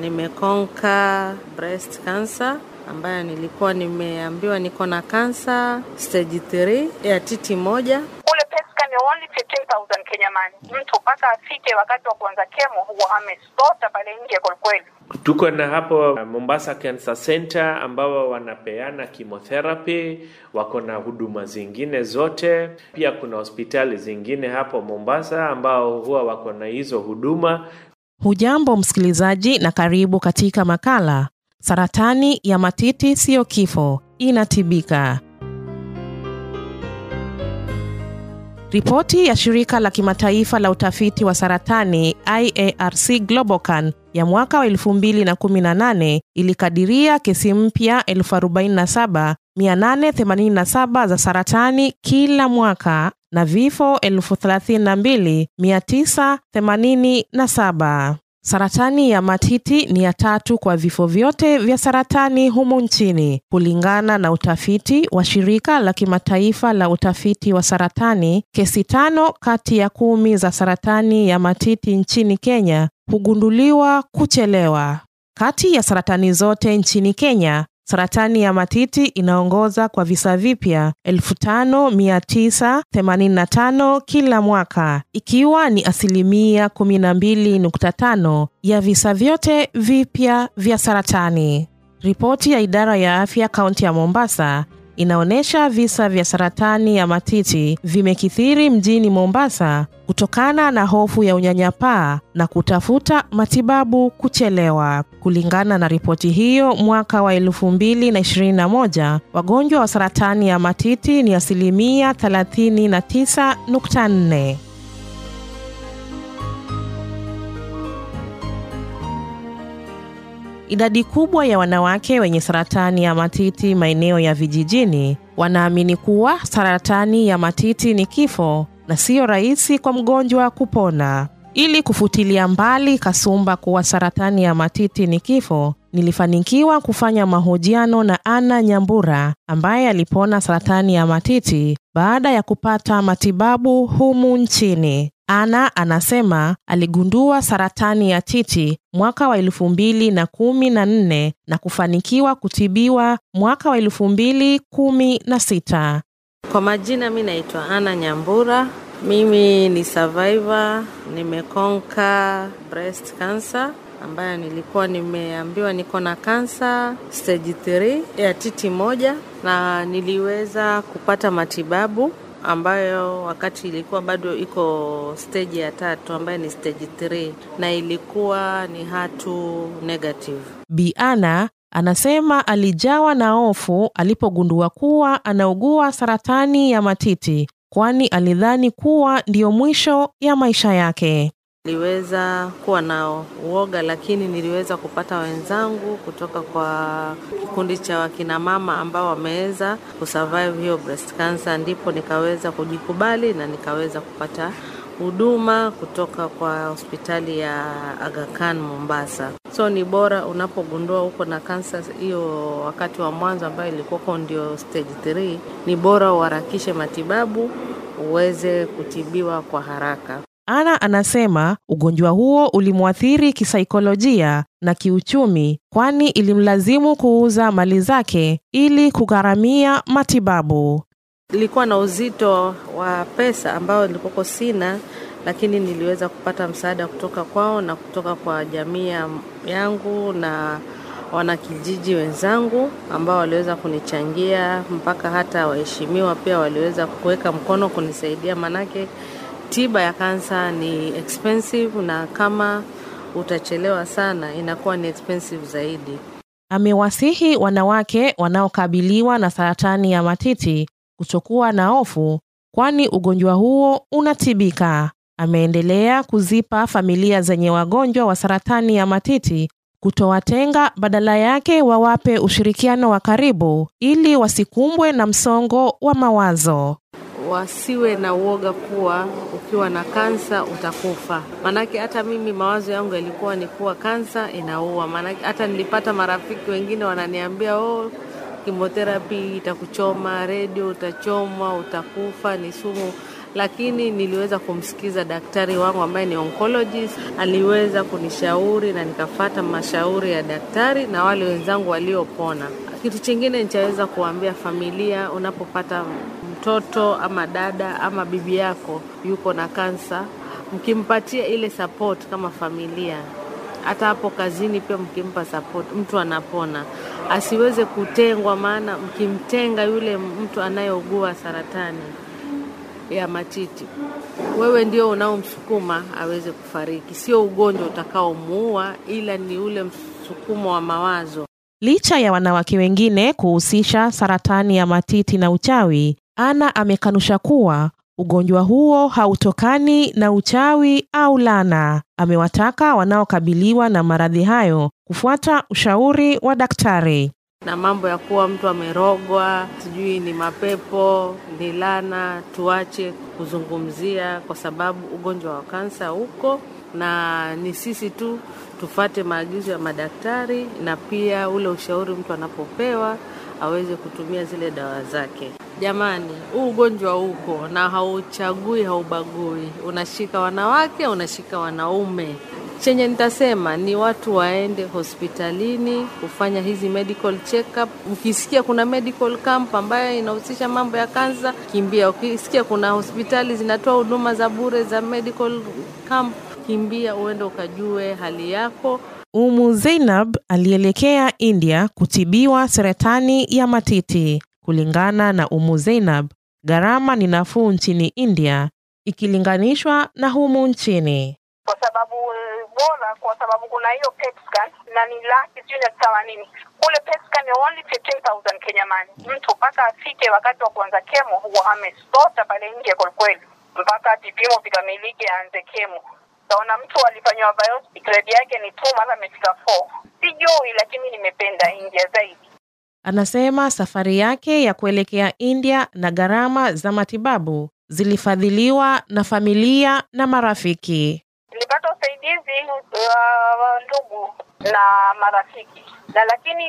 nimekonka breast cancer ambayo nilikuwa nimeambiwa niko na kansa stage 3 ya titi moja. Kule pesa ni only 15000 Kenya money. Mtu mpaka afike wakati wa kuanza kemo huwa amestota pale nje kwa kweli. Tuko na hapo Mombasa Cancer Center ambao wanapeana chemotherapy, wako na huduma zingine zote. Pia kuna hospitali zingine hapo Mombasa ambao huwa wako na hizo huduma. Hujambo msikilizaji, na karibu katika makala saratani ya matiti siyo kifo, inatibika. Ripoti ya shirika la kimataifa la utafiti wa saratani IARC Globocan ya mwaka wa 2018 ilikadiria kesi mpya 47887 za saratani kila mwaka na vifo 32987. Saratani ya matiti ni ya tatu kwa vifo vyote vya saratani humu nchini, kulingana na utafiti wa shirika la kimataifa la utafiti wa saratani. Kesi tano kati ya kumi za saratani ya matiti nchini Kenya hugunduliwa kuchelewa. Kati ya saratani zote nchini Kenya, saratani ya matiti inaongoza kwa visa vipya 5985 kila mwaka, ikiwa ni asilimia 12.5 ya visa vyote vipya vya saratani. Ripoti ya idara ya afya kaunti ya Mombasa inaonyesha visa vya saratani ya matiti vimekithiri mjini Mombasa kutokana na hofu ya unyanyapaa na kutafuta matibabu kuchelewa. Kulingana na ripoti hiyo, mwaka wa 2021 wagonjwa wa saratani ya matiti ni asilimia 39.4. Idadi kubwa ya wanawake wenye saratani ya matiti maeneo ya vijijini wanaamini kuwa saratani ya matiti ni kifo na siyo rahisi kwa mgonjwa kupona. Ili kufutilia mbali kasumba kuwa saratani ya matiti ni kifo, nilifanikiwa kufanya mahojiano na Anna Nyambura ambaye alipona saratani ya matiti baada ya kupata matibabu humu nchini. Ana anasema aligundua saratani ya titi mwaka wa elfu mbili na kumi na nne na kufanikiwa kutibiwa mwaka wa elfu mbili kumi na sita. Kwa majina, mi naitwa Ana Nyambura. Mimi ni survivor, nimekonka breast cancer ambayo nilikuwa nimeambiwa niko na kansa stage 3 ya titi moja, na niliweza kupata matibabu ambayo wakati ilikuwa bado iko stage ya tatu ambayo ni stage 3 na ilikuwa ni hatu negative. Biana anasema alijawa na hofu alipogundua kuwa anaugua saratani ya matiti, kwani alidhani kuwa ndiyo mwisho ya maisha yake. Niliweza kuwa na uoga, lakini niliweza kupata wenzangu kutoka kwa kikundi cha wakinamama ambao wameweza kusurvive hiyo breast cancer, ndipo nikaweza kujikubali na nikaweza kupata huduma kutoka kwa hospitali ya Aga Khan Mombasa. So ni bora unapogundua uko na kansa hiyo wakati wa mwanzo ambayo ilikuwa ndio stage 3, ni bora uharakishe matibabu uweze kutibiwa kwa haraka. Ana anasema ugonjwa huo ulimwathiri kisaikolojia na kiuchumi, kwani ilimlazimu kuuza mali zake ili kugharamia matibabu. Ilikuwa na uzito wa pesa ambayo nilikuwa sina, lakini niliweza kupata msaada kutoka kwao na kutoka kwa jamii yangu na wanakijiji wenzangu ambao waliweza kunichangia, mpaka hata waheshimiwa pia waliweza kuweka mkono kunisaidia, manake tiba ya kansa ni expensive na kama utachelewa sana inakuwa ni expensive zaidi. Amewasihi wanawake wanaokabiliwa na saratani ya matiti kutokuwa na hofu, kwani ugonjwa huo unatibika. Ameendelea kuzipa familia zenye wagonjwa wa saratani ya matiti kutowatenga, badala yake wawape ushirikiano wa karibu ili wasikumbwe na msongo wa mawazo. Wasiwe na uoga kuwa ukiwa na kansa utakufa. Maanake hata mimi mawazo yangu yalikuwa ni kuwa kansa inaua. Maanake hata nilipata marafiki wengine wananiambia oh, kimotherapy itakuchoma, redio utachomwa, utakufa, ni sumu. Lakini niliweza kumsikiza daktari wangu ambaye ni oncologist, aliweza kunishauri na nikafata mashauri ya daktari na wale wenzangu waliopona. Kitu chingine nichaweza kuambia familia, unapopata mtoto ama dada ama bibi yako yuko na kansa, mkimpatia ile support kama familia, hata hapo kazini pia mkimpa support, mtu anapona, asiweze kutengwa. Maana mkimtenga yule mtu anayeugua saratani ya matiti, wewe ndio unaomsukuma aweze kufariki, sio ugonjwa utakaomuua, ila ni ule msukumo wa mawazo. Licha ya wanawake wengine kuhusisha saratani ya matiti na uchawi, Ana amekanusha kuwa ugonjwa huo hautokani na uchawi au lana. Amewataka wanaokabiliwa na maradhi hayo kufuata ushauri wa daktari. Na mambo ya kuwa mtu amerogwa, sijui ni mapepo, ni lana, tuache kuzungumzia, kwa sababu ugonjwa wa kansa uko na ni sisi tu tufate maagizo ya madaktari, na pia ule ushauri mtu anapopewa aweze kutumia zile dawa zake. Jamani, huu ugonjwa uko na hauchagui, haubagui, unashika wanawake, unashika wanaume. Chenye nitasema ni watu waende hospitalini kufanya hizi medical check-up. Ukisikia kuna medical camp ambayo inahusisha mambo ya kansa, kimbia. Ukisikia kuna hospitali zinatoa huduma za bure za medical camp, kimbia uende ukajue hali yako. Umu Zainab alielekea India kutibiwa saratani ya matiti. Kulingana na Umu Zainab, gharama ni nafuu nchini India ikilinganishwa na humu nchini. kwa sababu eh, bora, kwa sababu kuna hiyo PET scan na ni laki sijui na themanini kule PET scan ni only 15000 Kenya money. Mtu mpaka afike wakati wa kuanza kemo huwa amesota pale nje kwelikweli, mpaka vipimo vikamilike aanze kemo. Taona mtu alifanyiwa biopsy grade yake ni 2 mara amefika 4 sijui, lakini nimependa India zaidi. Anasema safari yake ya kuelekea India na gharama za matibabu zilifadhiliwa na familia na marafiki. Nilipata usaidizi wa wa ndugu na marafiki. Na lakini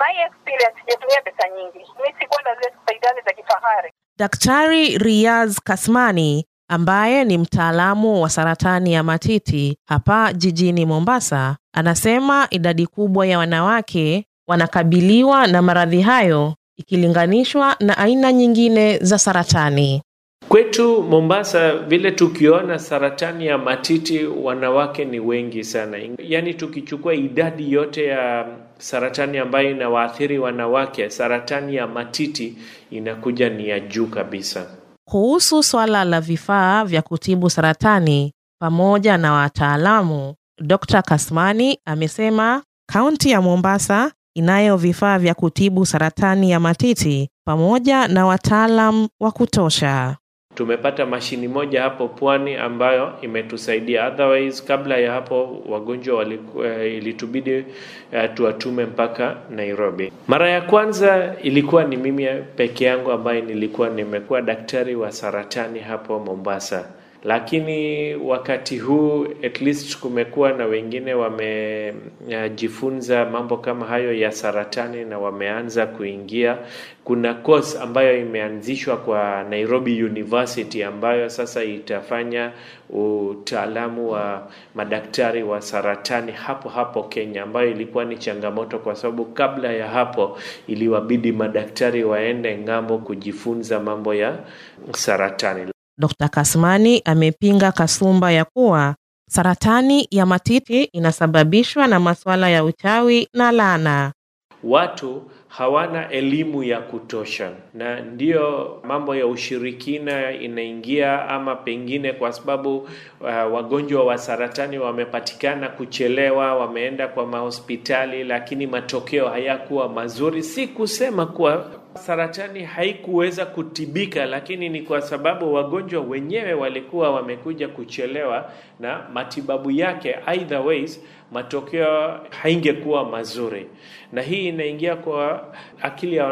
my experience sijatumia pesa nyingi. Mi sikwenda zile hospitali za kifahari. Daktari Riaz Kasmani ambaye ni mtaalamu wa saratani ya matiti hapa jijini Mombasa, anasema idadi kubwa ya wanawake wanakabiliwa na maradhi hayo ikilinganishwa na aina nyingine za saratani. Kwetu Mombasa, vile tukiona saratani ya matiti, wanawake ni wengi sana. Yaani tukichukua idadi yote ya saratani ambayo inawaathiri wanawake, saratani ya matiti inakuja ni ya juu kabisa. Kuhusu swala la vifaa vya kutibu saratani pamoja na wataalamu, Dr. Kasmani amesema kaunti ya Mombasa inayo vifaa vya kutibu saratani ya matiti pamoja na wataalam wa kutosha. Tumepata mashini moja hapo pwani ambayo imetusaidia. Otherwise, kabla ya hapo wagonjwa walikuwa, ilitubidi uh, tuwatume mpaka Nairobi. Mara ya kwanza ilikuwa ni mimi peke yangu ambaye nilikuwa nimekuwa daktari wa saratani hapo Mombasa, lakini wakati huu at least kumekuwa na wengine wamejifunza mambo kama hayo ya saratani na wameanza kuingia. Kuna course ambayo imeanzishwa kwa Nairobi University ambayo sasa itafanya utaalamu wa madaktari wa saratani hapo hapo Kenya, ambayo ilikuwa ni changamoto kwa sababu kabla ya hapo iliwabidi madaktari waende ng'ambo kujifunza mambo ya saratani. Dr. Kasmani amepinga kasumba ya kuwa saratani ya matiti inasababishwa na masuala ya uchawi na laana. Watu hawana elimu ya kutosha, na ndiyo mambo ya ushirikina inaingia, ama pengine kwa sababu uh, wagonjwa wa saratani wamepatikana kuchelewa, wameenda kwa mahospitali, lakini matokeo hayakuwa mazuri. Si kusema kuwa saratani haikuweza kutibika, lakini ni kwa sababu wagonjwa wenyewe walikuwa wamekuja kuchelewa, na matibabu yake either ways matokeo haingekuwa mazuri, na hii inaingia kwa akili ya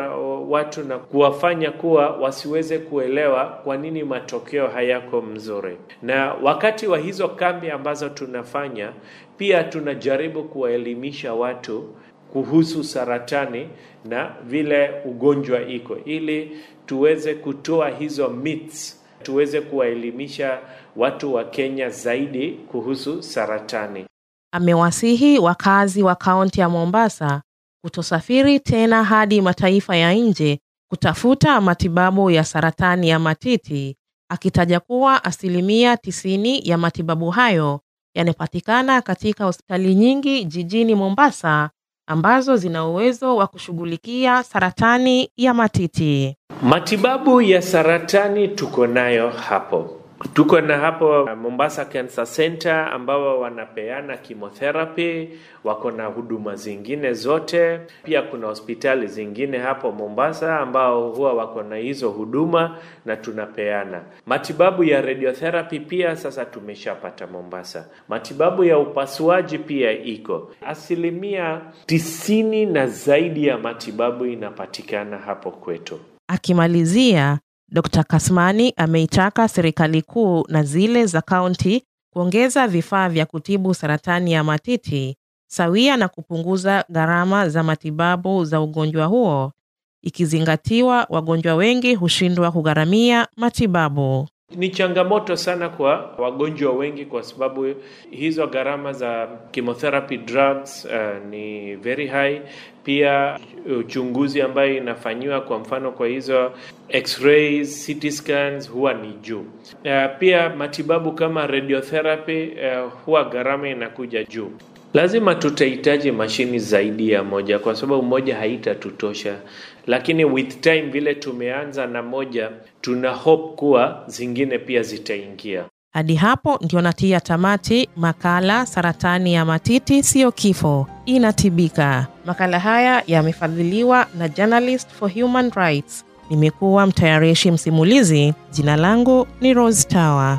watu na kuwafanya kuwa wasiweze kuelewa kwa nini matokeo hayako mzuri. Na wakati wa hizo kambi ambazo tunafanya, pia tunajaribu kuwaelimisha watu kuhusu saratani na vile ugonjwa iko, ili tuweze kutoa hizo myths tuweze kuwaelimisha watu wa Kenya zaidi kuhusu saratani. Amewasihi wakazi wa kaunti ya Mombasa kutosafiri tena hadi mataifa ya nje kutafuta matibabu ya saratani ya matiti, akitaja kuwa asilimia tisini ya matibabu hayo yanapatikana katika hospitali nyingi jijini Mombasa ambazo zina uwezo wa kushughulikia saratani ya matiti. Matibabu ya saratani tuko nayo hapo. Tuko na hapo Mombasa Cancer Center ambao wanapeana chemotherapy, wako na huduma zingine zote. Pia kuna hospitali zingine hapo Mombasa ambao huwa wako na hizo huduma na tunapeana. Matibabu ya radiotherapy pia sasa tumeshapata Mombasa. Matibabu ya upasuaji pia iko. Asilimia tisini na zaidi ya matibabu inapatikana hapo kwetu. Akimalizia, Dr. Kasmani ameitaka serikali kuu na zile za kaunti kuongeza vifaa vya kutibu saratani ya matiti sawia na kupunguza gharama za matibabu za ugonjwa huo, ikizingatiwa wagonjwa wengi hushindwa kugharamia matibabu. Ni changamoto sana kwa wagonjwa wengi kwa sababu hizo gharama za chemotherapy drugs uh, ni very high. Pia uchunguzi ambayo inafanyiwa kwa mfano kwa hizo x-rays, CT scans huwa ni juu. Uh, pia matibabu kama radiotherapy uh, huwa gharama inakuja juu. Lazima tutahitaji mashini zaidi ya moja kwa sababu moja haitatutosha, lakini with time vile tumeanza na moja, tuna hope kuwa zingine pia zitaingia. Hadi hapo ndio natia tamati makala saratani ya matiti siyo kifo, inatibika. Makala haya yamefadhiliwa na Journalist for Human Rights. Nimekuwa mtayarishi msimulizi. Jina langu ni Rose Tower.